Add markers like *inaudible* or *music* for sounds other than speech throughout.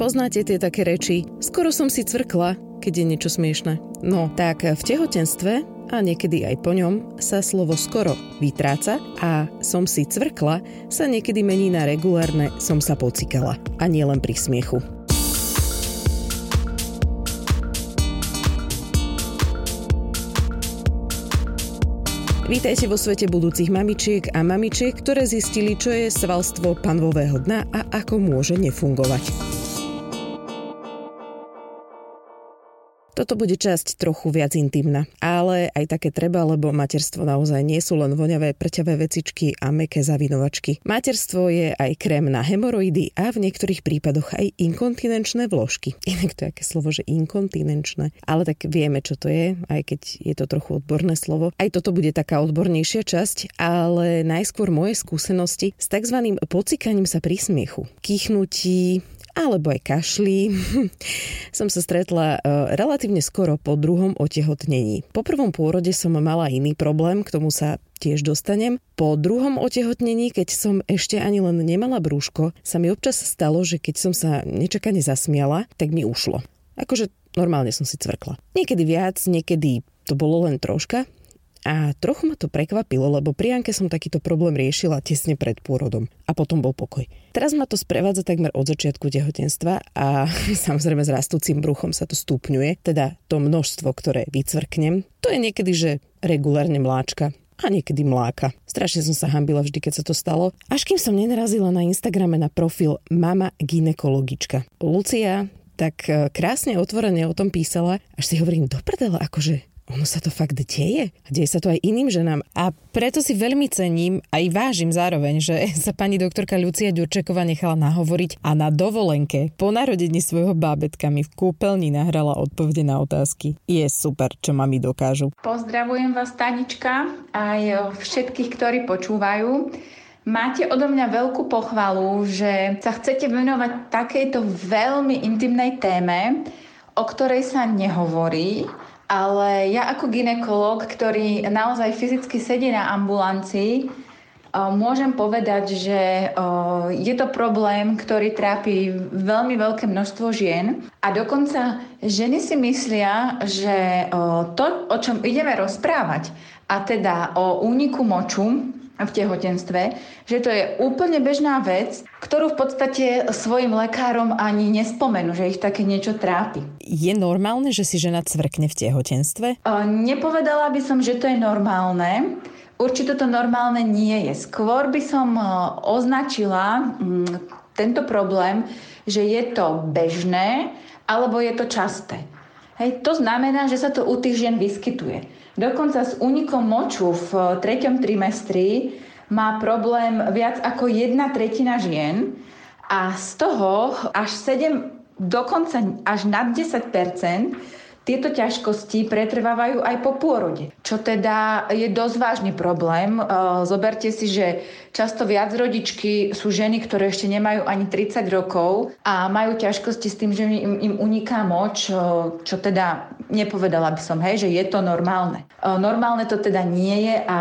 Poznáte tie také reči, skoro som si cvrkla, keď je niečo smiešne. No, tak v tehotenstve a niekedy aj po ňom sa slovo skoro vytráca a som si cvrkla sa niekedy mení na regulárne som sa pocikala. A nie len pri smiechu. Vítajte vo svete budúcich mamičiek a mamičiek, ktoré zistili, čo je svalstvo panvového dna a ako môže nefungovať. Toto bude časť trochu viac intimná, ale aj také treba, lebo materstvo naozaj nie sú len voňavé, prťavé vecičky a meké zavinovačky. Materstvo je aj krém na hemoroidy a v niektorých prípadoch aj inkontinenčné vložky. *laughs* Inak to je aké slovo, že inkontinenčné. Ale tak vieme, čo to je, aj keď je to trochu odborné slovo. Aj toto bude taká odbornejšia časť, ale najskôr moje skúsenosti s tzv. pocikaním sa pri smiechu. Kýchnutí, alebo aj kašli, *laughs* som sa stretla e, relatívne skoro po druhom otehotnení. Po prvom pôrode som mala iný problém, k tomu sa tiež dostanem. Po druhom otehotnení, keď som ešte ani len nemala brúško, sa mi občas stalo, že keď som sa nečakane zasmiala, tak mi ušlo. Akože normálne som si cvrkla. Niekedy viac, niekedy to bolo len troška, a trochu ma to prekvapilo, lebo pri Anke som takýto problém riešila tesne pred pôrodom a potom bol pokoj. Teraz ma to sprevádza takmer od začiatku tehotenstva a *laughs* samozrejme s rastúcim bruchom sa to stupňuje, teda to množstvo, ktoré vycvrknem. To je niekedy, že regulárne mláčka a niekedy mláka. Strašne som sa hambila vždy, keď sa to stalo. Až kým som nenarazila na Instagrame na profil Mama ginekologička. Lucia tak eh, krásne otvorene o tom písala, až si hovorím, do prdele, akože ono sa to fakt deje. Deje sa to aj iným ženám. A preto si veľmi cením, aj vážim zároveň, že *laughs* sa pani doktorka Lucia Ďurčeková nechala nahovoriť a na dovolenke po narodení svojho bábetka mi v kúpeľni nahrala odpovede na otázky. Je super, čo mami dokážu. Pozdravujem vás, Tanička, aj všetkých, ktorí počúvajú. Máte odo mňa veľkú pochvalu, že sa chcete venovať takejto veľmi intimnej téme, o ktorej sa nehovorí ale ja ako ginekolog, ktorý naozaj fyzicky sedí na ambulancii, môžem povedať, že je to problém, ktorý trápi veľmi veľké množstvo žien. A dokonca ženy si myslia, že to, o čom ideme rozprávať, a teda o úniku moču, v tehotenstve, že to je úplne bežná vec, ktorú v podstate svojim lekárom ani nespomenú, že ich také niečo trápi. Je normálne, že si žena cvrkne v tehotenstve? Nepovedala by som, že to je normálne. Určite to normálne nie je. Skôr by som označila mm, tento problém, že je to bežné alebo je to časté. Hej, to znamená, že sa to u tých žien vyskytuje. Dokonca s únikom moču v eh, treťom trimestri má problém viac ako jedna tretina žien a z toho až 7, dokonca až nad 10 tieto ťažkosti pretrvávajú aj po pôrode, čo teda je dosť vážny problém. E, zoberte si, že často viac rodičky sú ženy, ktoré ešte nemajú ani 30 rokov a majú ťažkosti s tým, že im, im uniká moč, e, čo teda nepovedala by som, hej, že je to normálne. E, normálne to teda nie je a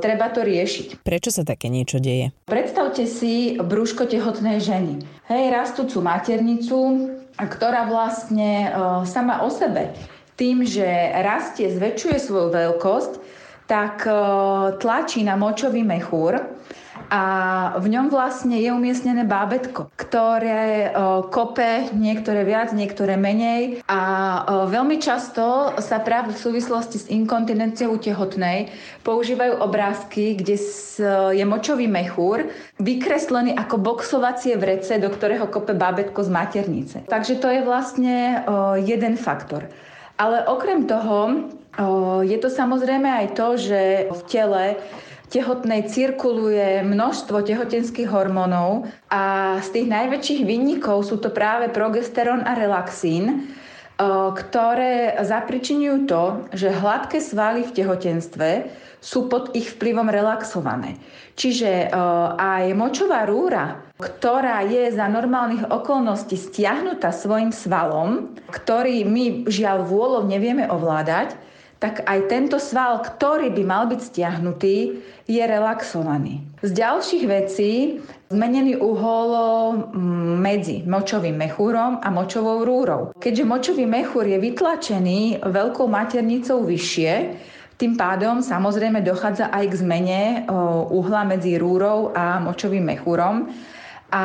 treba to riešiť. Prečo sa také niečo deje? Predstavte si brúško tehotnej ženy. Hej, rastúcu maternicu, ktorá vlastne e, sama o sebe tým, že rastie, zväčšuje svoju veľkosť, tak e, tlačí na močový mechúr a v ňom vlastne je umiestnené bábetko, ktoré kope niektoré viac, niektoré menej a veľmi často sa práve v súvislosti s inkontinenciou tehotnej používajú obrázky, kde je močový mechúr vykreslený ako boxovacie vrece, do ktorého kope bábetko z maternice. Takže to je vlastne jeden faktor. Ale okrem toho je to samozrejme aj to, že v tele tehotnej cirkuluje množstvo tehotenských hormónov a z tých najväčších vinníkov sú to práve progesterón a relaxín, ktoré zapričinujú to, že hladké svaly v tehotenstve sú pod ich vplyvom relaxované. Čiže aj močová rúra, ktorá je za normálnych okolností stiahnutá svojim svalom, ktorý my žiaľ vôľou nevieme ovládať, tak aj tento sval, ktorý by mal byť stiahnutý, je relaxovaný. Z ďalších vecí zmenený uhol mm, medzi močovým mechúrom a močovou rúrou. Keďže močový mechúr je vytlačený veľkou maternicou vyššie, tým pádom samozrejme dochádza aj k zmene uhla medzi rúrou a močovým mechúrom. A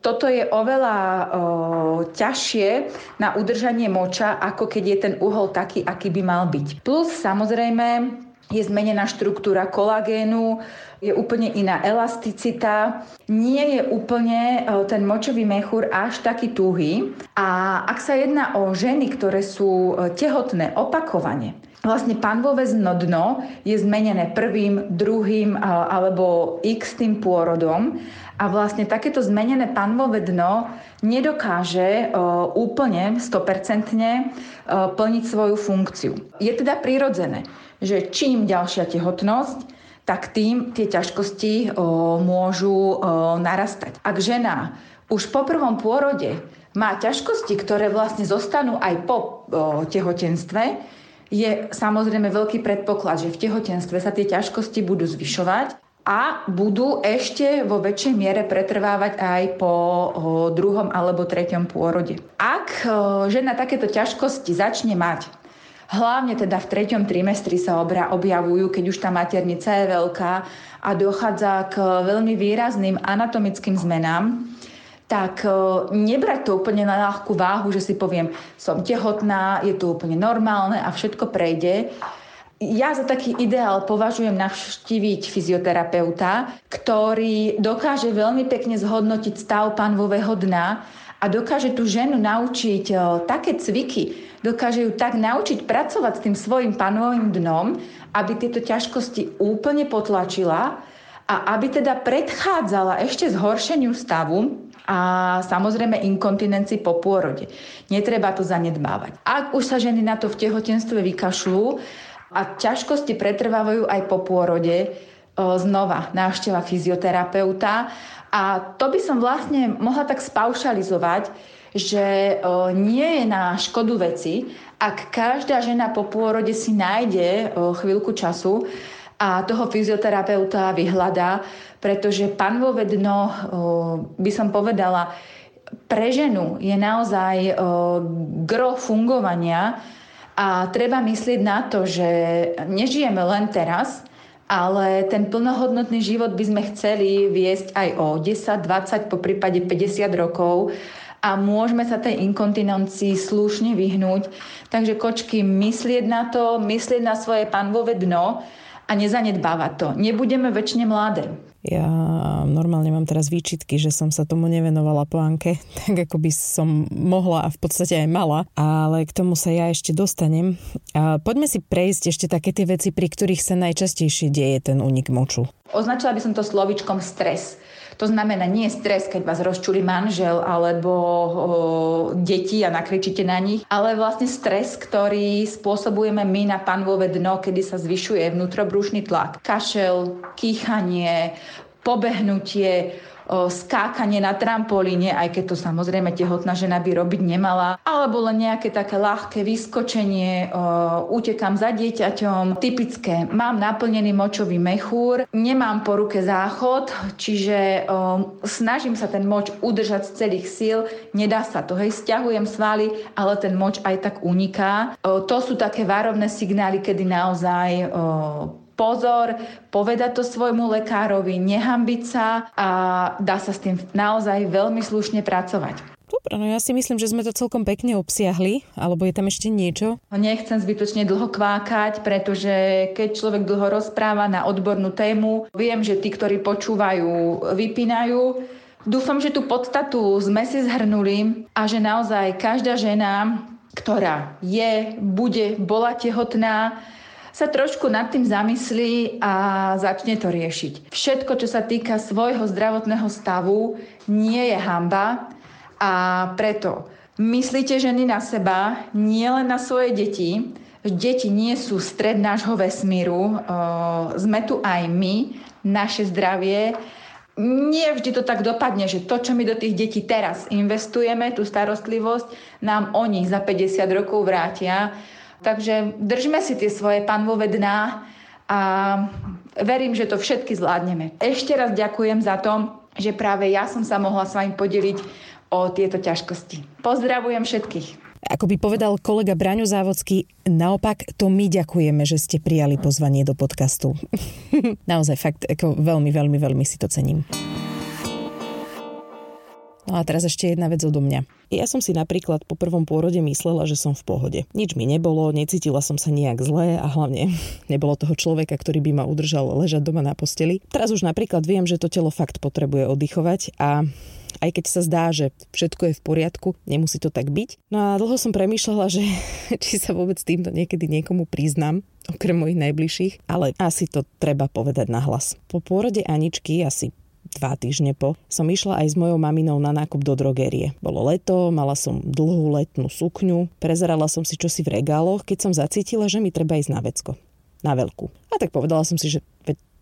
toto je oveľa o, ťažšie na udržanie moča, ako keď je ten uhol taký, aký by mal byť. Plus samozrejme je zmenená štruktúra kolagénu, je úplne iná elasticita, nie je úplne ten močový mechúr až taký tuhý. A ak sa jedná o ženy, ktoré sú tehotné opakovane, vlastne panvové dno je zmenené prvým, druhým alebo x tým pôrodom a vlastne takéto zmenené panvové dno nedokáže úplne 100% plniť svoju funkciu. Je teda prirodzené, že čím ďalšia tehotnosť, tak tým tie ťažkosti môžu narastať. Ak žena už po prvom pôrode má ťažkosti, ktoré vlastne zostanú aj po tehotenstve, je samozrejme veľký predpoklad, že v tehotenstve sa tie ťažkosti budú zvyšovať a budú ešte vo väčšej miere pretrvávať aj po druhom alebo treťom pôrode. Ak žena takéto ťažkosti začne mať, hlavne teda v treťom trimestri sa objavujú, keď už tá maternica je veľká a dochádza k veľmi výrazným anatomickým zmenám, tak nebrať to úplne na ľahkú váhu, že si poviem, som tehotná, je to úplne normálne a všetko prejde. Ja za taký ideál považujem navštíviť fyzioterapeuta, ktorý dokáže veľmi pekne zhodnotiť stav panvového dna a dokáže tú ženu naučiť o, také cviky, dokáže ju tak naučiť pracovať s tým svojim panovým dnom, aby tieto ťažkosti úplne potlačila a aby teda predchádzala ešte zhoršeniu stavu a samozrejme inkontinencii po pôrode. Netreba to zanedbávať. Ak už sa ženy na to v tehotenstve vykašľú, a ťažkosti pretrvávajú aj po pôrode. Znova návšteva fyzioterapeuta. A to by som vlastne mohla tak spaušalizovať, že nie je na škodu veci, ak každá žena po pôrode si nájde chvíľku času a toho fyzioterapeuta vyhľadá, pretože panvové dno, by som povedala, pre ženu je naozaj gro fungovania a treba myslieť na to, že nežijeme len teraz, ale ten plnohodnotný život by sme chceli viesť aj o 10, 20, po prípade 50 rokov a môžeme sa tej inkontinencii slušne vyhnúť. Takže kočky, myslieť na to, myslieť na svoje panvové dno a nezanedbávať to. Nebudeme väčšine mladé. Ja normálne mám teraz výčitky, že som sa tomu nevenovala po Anke, *laughs* tak ako by som mohla a v podstate aj mala, ale k tomu sa ja ešte dostanem. A poďme si prejsť ešte také tie veci, pri ktorých sa najčastejšie deje ten únik moču. Označila by som to slovičkom stres. To znamená nie stres, keď vás rozčuli manžel alebo o, deti a nakričíte na nich, ale vlastne stres, ktorý spôsobujeme my na panvové dno, kedy sa zvyšuje vnútrobrušný tlak. Kašel, kýchanie, pobehnutie, skákanie na trampolíne, aj keď to samozrejme tehotná žena by robiť nemala, alebo len nejaké také ľahké vyskočenie, utekam za dieťaťom. Typické, mám naplnený močový mechúr, nemám po ruke záchod, čiže snažím sa ten moč udržať z celých síl, nedá sa to, hej, stiahujem svaly, ale ten moč aj tak uniká. To sú také varovné signály, kedy naozaj pozor, povedať to svojmu lekárovi, nehambiť sa a dá sa s tým naozaj veľmi slušne pracovať. Dobre, no ja si myslím, že sme to celkom pekne obsiahli, alebo je tam ešte niečo? No nechcem zbytočne dlho kvákať, pretože keď človek dlho rozpráva na odbornú tému, viem, že tí, ktorí počúvajú, vypínajú. Dúfam, že tú podstatu sme si zhrnuli a že naozaj každá žena, ktorá je, bude, bola tehotná, sa trošku nad tým zamyslí a začne to riešiť. Všetko, čo sa týka svojho zdravotného stavu, nie je hamba a preto myslíte ženy na seba, nie len na svoje deti. Deti nie sú stred nášho vesmíru, sme tu aj my, naše zdravie nie vždy to tak dopadne, že to, čo my do tých detí teraz investujeme, tú starostlivosť, nám oni za 50 rokov vrátia. Takže držme si tie svoje panvové dná a verím, že to všetky zvládneme. Ešte raz ďakujem za to, že práve ja som sa mohla s vami podeliť o tieto ťažkosti. Pozdravujem všetkých. Ako by povedal kolega Braňo Závodský, naopak to my ďakujeme, že ste prijali pozvanie do podcastu. *laughs* Naozaj fakt, ako veľmi, veľmi, veľmi si to cením. No a teraz ešte jedna vec odo mňa. Ja som si napríklad po prvom pôrode myslela, že som v pohode. Nič mi nebolo, necítila som sa nejak zle a hlavne *laughs* nebolo toho človeka, ktorý by ma udržal ležať doma na posteli. Teraz už napríklad viem, že to telo fakt potrebuje oddychovať a aj keď sa zdá, že všetko je v poriadku, nemusí to tak byť. No a dlho som premýšľala, že *laughs* či sa vôbec týmto niekedy niekomu priznám, okrem mojich najbližších, ale asi to treba povedať nahlas. Po pôrode Aničky asi dva týždne po, som išla aj s mojou maminou na nákup do drogerie. Bolo leto, mala som dlhú letnú sukňu, prezerala som si čosi v regáloch, keď som zacítila, že mi treba ísť na vecko. Na veľkú. A tak povedala som si, že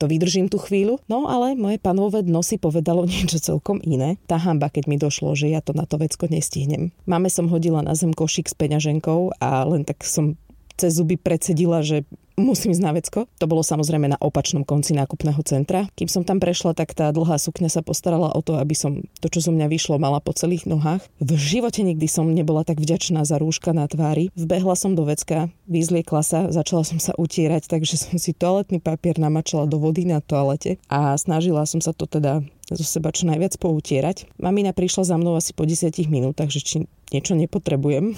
to vydržím tú chvíľu. No ale moje panové dno si povedalo *laughs* niečo celkom iné. Tá hamba, keď mi došlo, že ja to na to vecko nestihnem. Máme som hodila na zem košík s peňaženkou a len tak som cez zuby predsedila, že musím ísť na vecko. To bolo samozrejme na opačnom konci nákupného centra. Kým som tam prešla, tak tá dlhá sukňa sa postarala o to, aby som to, čo zo mňa vyšlo, mala po celých nohách. V živote nikdy som nebola tak vďačná za rúška na tvári. Vbehla som do vecka, vyzliekla sa, začala som sa utierať, takže som si toaletný papier namačala do vody na toalete a snažila som sa to teda zo seba čo najviac poutierať. Mamina prišla za mnou asi po 10 minútach, že či niečo nepotrebujem.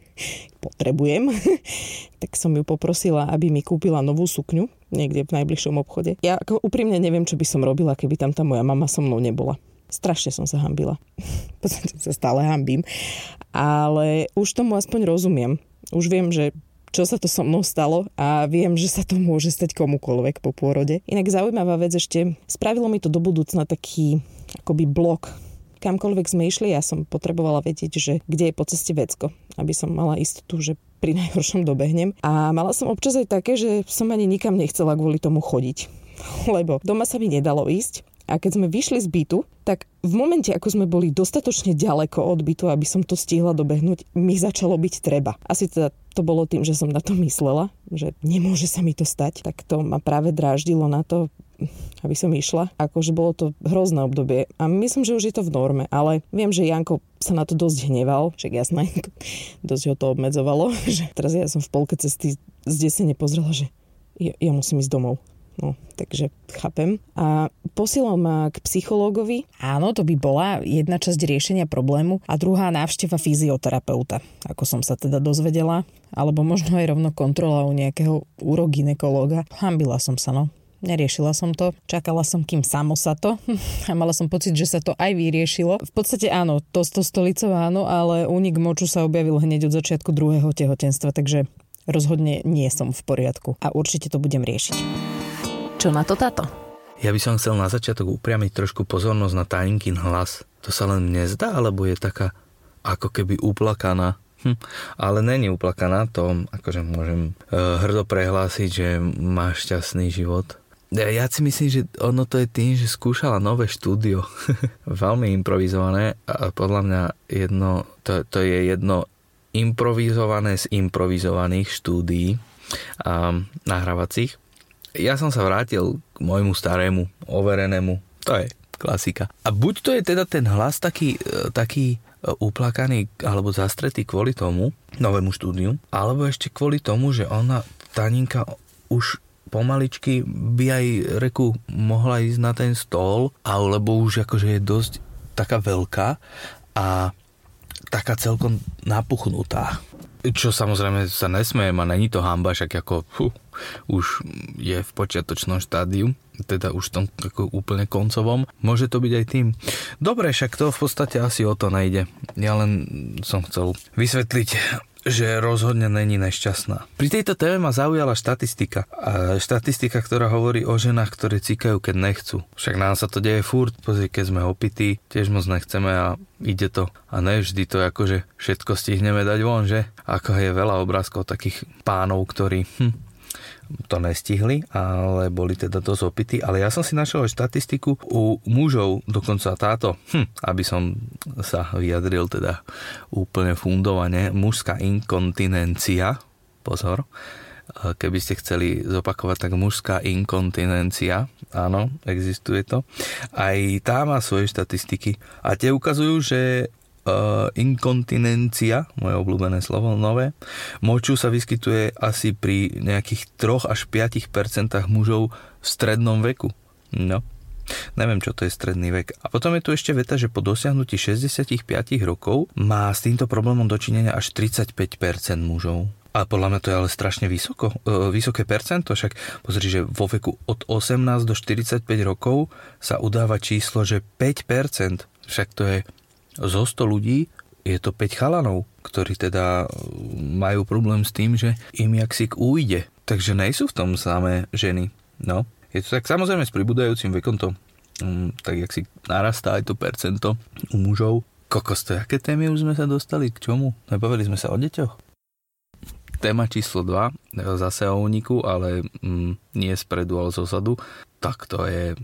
*laughs* Potrebujem. *laughs* tak som ju poprosila, aby mi kúpila novú sukňu niekde v najbližšom obchode. Ja ako úprimne neviem, čo by som robila, keby tam tá moja mama so mnou nebola. Strašne som sa hambila. *laughs* v sa stále hambím. Ale už tomu aspoň rozumiem. Už viem, že čo sa to so mnou stalo a viem, že sa to môže stať komukoľvek po pôrode. Inak zaujímavá vec ešte, spravilo mi to do budúcna taký akoby blok kamkoľvek sme išli, ja som potrebovala vedieť, že kde je po ceste vecko, aby som mala istotu, že pri *laughs* najhoršom dobehnem. A mala som občas aj také, že som ani nikam nechcela kvôli tomu chodiť. *laughs* Lebo doma sa mi nedalo ísť a keď sme vyšli z bytu, tak v momente, ako sme boli dostatočne ďaleko od bytu, aby som to stihla dobehnúť, mi začalo byť treba. Asi teda to bolo tým, že som na to myslela, že nemôže sa mi to stať, tak to ma práve dráždilo na to, aby som išla. Akože bolo to hrozné obdobie a myslím, že už je to v norme, ale viem, že Janko sa na to dosť hneval, však jasné, dosť ho to obmedzovalo, *laughs* že teraz ja som v polke cesty zdesene pozrela, že ja, ja musím ísť domov. No, takže chápem. A posielal ma k psychológovi. Áno, to by bola jedna časť riešenia problému a druhá návšteva fyzioterapeuta, ako som sa teda dozvedela. Alebo možno aj rovno kontrola u nejakého uroginekológa. Hambila som sa, no. Neriešila som to, čakala som, kým samo sa to *laughs* a mala som pocit, že sa to aj vyriešilo. V podstate áno, to to stolicou áno, ale únik moču sa objavil hneď od začiatku druhého tehotenstva, takže rozhodne nie som v poriadku a určite to budem riešiť. Čo na to táto? Ja by som chcel na začiatok upriamiť trošku pozornosť na Taninkin hlas. To sa len nezdá, alebo je taká ako keby uplakaná. Hm, ale není uplakaná, to akože môžem e, hrdo prehlásiť, že má šťastný život. Ja si myslím, že ono to je tým, že skúšala nové štúdio. *laughs* Veľmi improvizované a podľa mňa jedno, to, to je jedno improvizované z improvizovaných štúdií a nahrávacích. Ja som sa vrátil k môjmu starému, overenému, to je klasika. A buď to je teda ten hlas taký, e, taký e, uplakaný alebo zastretý kvôli tomu novému štúdiu, alebo ešte kvôli tomu, že ona, Taninka, už pomaličky by aj reku mohla ísť na ten stôl, alebo už akože je dosť taká veľká a taká celkom napuchnutá. Čo samozrejme sa nesmiem a není to hamba, však ako fú, už je v počiatočnom štádiu, teda už v tom ako úplne koncovom. Môže to byť aj tým. Dobre, však to v podstate asi o to nejde. Ja len som chcel vysvetliť že rozhodne není nešťastná. Pri tejto téme ma zaujala štatistika. A štatistika, ktorá hovorí o ženách, ktoré cikajú, keď nechcú. Však nám sa to deje furt, pozri, keď sme opití, tiež moc nechceme a ide to. A ne vždy to akože všetko stihneme dať von, že? Ako je veľa obrázkov takých pánov, ktorí hm, to nestihli, ale boli teda dosť opití. Ale ja som si našiel štatistiku u mužov, dokonca táto, hm, aby som sa vyjadril teda úplne fundovane, mužská inkontinencia pozor, keby ste chceli zopakovať, tak mužská inkontinencia, áno, existuje to. Aj tá má svoje štatistiky a tie ukazujú, že inkontinencia, moje obľúbené slovo, nové, moču sa vyskytuje asi pri nejakých 3 až 5% mužov v strednom veku. No, Neviem, čo to je stredný vek. A potom je tu ešte veta, že po dosiahnutí 65 rokov má s týmto problémom dočinenia až 35% mužov. A podľa mňa to je ale strašne vysoko, e, vysoké percento, však pozri, že vo veku od 18 do 45 rokov sa udáva číslo, že 5%, však to je zo 100 ľudí, je to 5 chalanov, ktorí teda majú problém s tým, že im jaksik ujde. Takže nejsú v tom samé ženy. No, je to tak samozrejme s pribúdajúcim vekom to um, tak jak si narastá aj to percento u mužov. Kokos, to aké témy už sme sa dostali? K čomu? Nebavili sme sa o deťoch? Téma číslo 2, zase o úniku, ale mm, nie spredu, ale zozadu. Tak to je...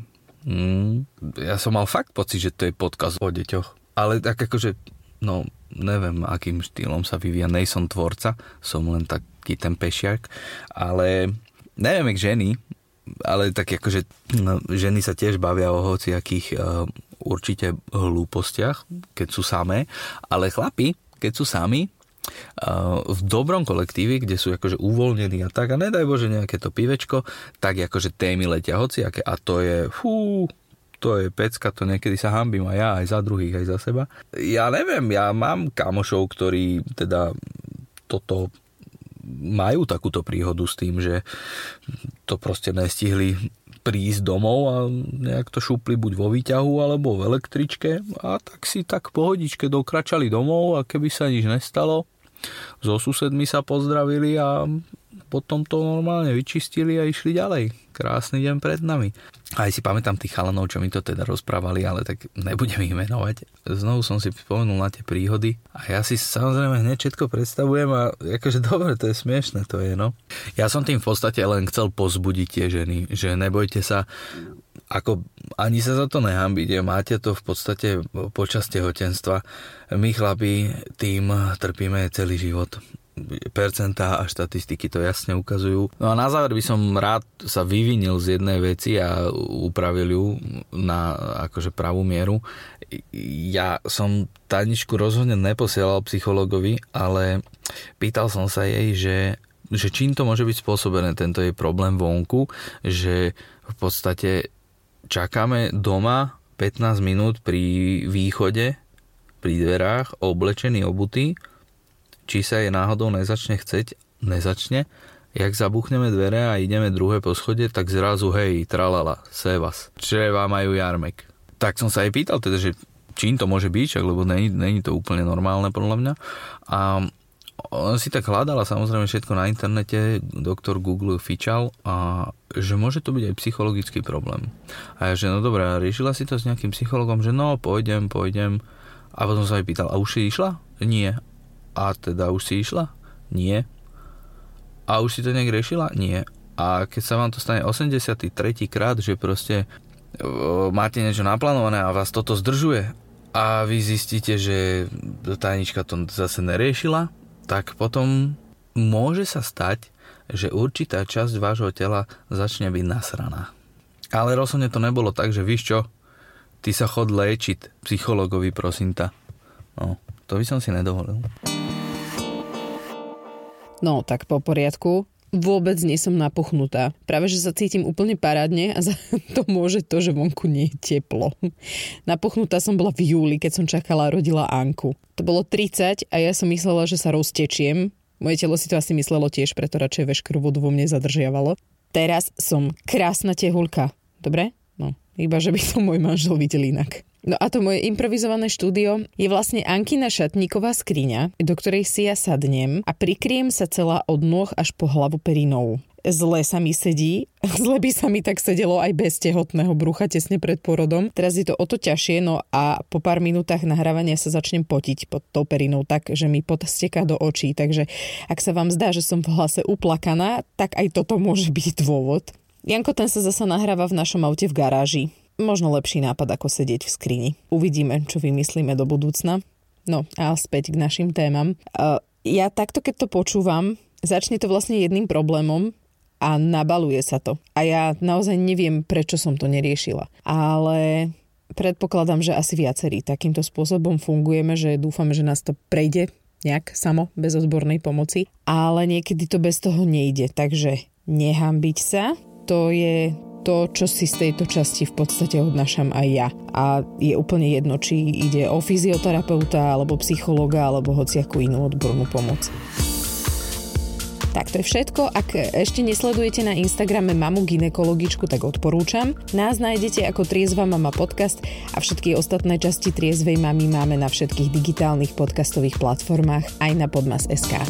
Mm, ja som mal fakt pocit, že to je podkaz o deťoch. Ale tak akože, no, neviem, akým štýlom sa vyvíja. Nejsom tvorca, som len taký ten pešiak, ale neviem, jak ženy, ale tak akože no, ženy sa tiež bavia o hociakých uh, určite hlúpostiach, keď sú samé, ale chlapi, keď sú sami, v dobrom kolektíve, kde sú akože uvoľnení a tak, a nedaj Bože nejaké to pivečko, tak akože témy letia hociaké. A to je, fú, to je pecka, to niekedy sa hambím aj ja, aj za druhých, aj za seba. Ja neviem, ja mám kamošov, ktorí teda toto majú takúto príhodu s tým, že to proste nestihli prísť domov a nejak to šupli buď vo výťahu alebo v električke a tak si tak pohodičke dokračali domov a keby sa nič nestalo, so susedmi sa pozdravili a potom to normálne vyčistili a išli ďalej. Krásny deň pred nami. Aj si pamätám tých chalanov, čo mi to teda rozprávali, ale tak nebudem ich menovať. Znovu som si spomenul na tie príhody a ja si samozrejme hneď všetko predstavujem a akože dobre, to je smiešne, to je no. Ja som tým v podstate len chcel pozbudiť tie ženy, že nebojte sa, ako ani sa za to nehambíte, máte to v podstate počas tehotenstva. My chlapi tým trpíme celý život percentá a štatistiky to jasne ukazujú. No a na záver by som rád sa vyvinil z jednej veci a upravil ju na akože pravú mieru. Ja som Taničku rozhodne neposielal psychologovi, ale pýtal som sa jej, že že čím to môže byť spôsobené, tento je problém vonku, že v podstate čakáme doma 15 minút pri východe, pri dverách, oblečený, obutý, či sa jej náhodou nezačne chceť, nezačne, jak zabuchneme dvere a ideme druhé poschodie, tak zrazu hej, tralala, sevas, čreva majú jarmek. Tak som sa jej pýtal teda, že čím to môže byť, lebo není, není to úplne normálne podľa mňa. A on si tak hľadala samozrejme všetko na internete, doktor Google fičal a že môže to byť aj psychologický problém. A ja, že no dobré, riešila si to s nejakým psychologom, že no, pôjdem, pôjdem. A potom sa jej pýtal, a už si išla? Nie. A teda už si išla? Nie. A už si to nejak riešila? Nie. A keď sa vám to stane 83. krát, že proste máte niečo naplánované a vás toto zdržuje a vy zistíte, že tajnička to zase neriešila, tak potom môže sa stať, že určitá časť vášho tela začne byť nasraná. Ale rozhodne to nebolo tak, že víš čo, ty sa chod léčiť psychologovi, prosím ta. No, to by som si nedovolil. No, tak po poriadku. Vôbec nie som napuchnutá. Práve, že sa cítim úplne parádne a za *laughs* to môže to, že vonku nie je teplo. Napuchnutá som bola v júli, keď som čakala a rodila Anku. To bolo 30 a ja som myslela, že sa roztečiem. Moje telo si to asi myslelo tiež, preto radšej veškerú vodu vo mne zadržiavalo. Teraz som krásna tehulka. Dobre? No, iba že by som môj manžel videl inak. No a to moje improvizované štúdio je vlastne Ankina šatníková skriňa, do ktorej si ja sadnem a prikriem sa celá od nôh až po hlavu perinou zle sa mi sedí. *laughs* Zle by sa mi tak sedelo aj bez tehotného brucha tesne pred porodom. Teraz je to o to ťažšie, no a po pár minútach nahrávania sa začnem potiť pod tou perinou tak, že mi pot steká do očí. Takže ak sa vám zdá, že som v hlase uplakaná, tak aj toto môže byť dôvod. Janko ten sa zasa nahráva v našom aute v garáži možno lepší nápad, ako sedieť v skrini. Uvidíme, čo vymyslíme do budúcna. No a späť k našim témam. Ja takto, keď to počúvam, začne to vlastne jedným problémom a nabaluje sa to. A ja naozaj neviem, prečo som to neriešila. Ale predpokladám, že asi viacerí takýmto spôsobom fungujeme, že dúfame, že nás to prejde nejak samo, bez odbornej pomoci. Ale niekedy to bez toho nejde, takže nehambiť sa, to je to, čo si z tejto časti v podstate odnášam aj ja. A je úplne jedno, či ide o fyzioterapeuta, alebo psychologa, alebo hociakú inú odbornú pomoc. Tak to je všetko. Ak ešte nesledujete na Instagrame mamu ginekologičku, tak odporúčam. Nás nájdete ako Triezva mama podcast a všetky ostatné časti Triezvej mamy máme na všetkých digitálnych podcastových platformách aj na podmas.sk.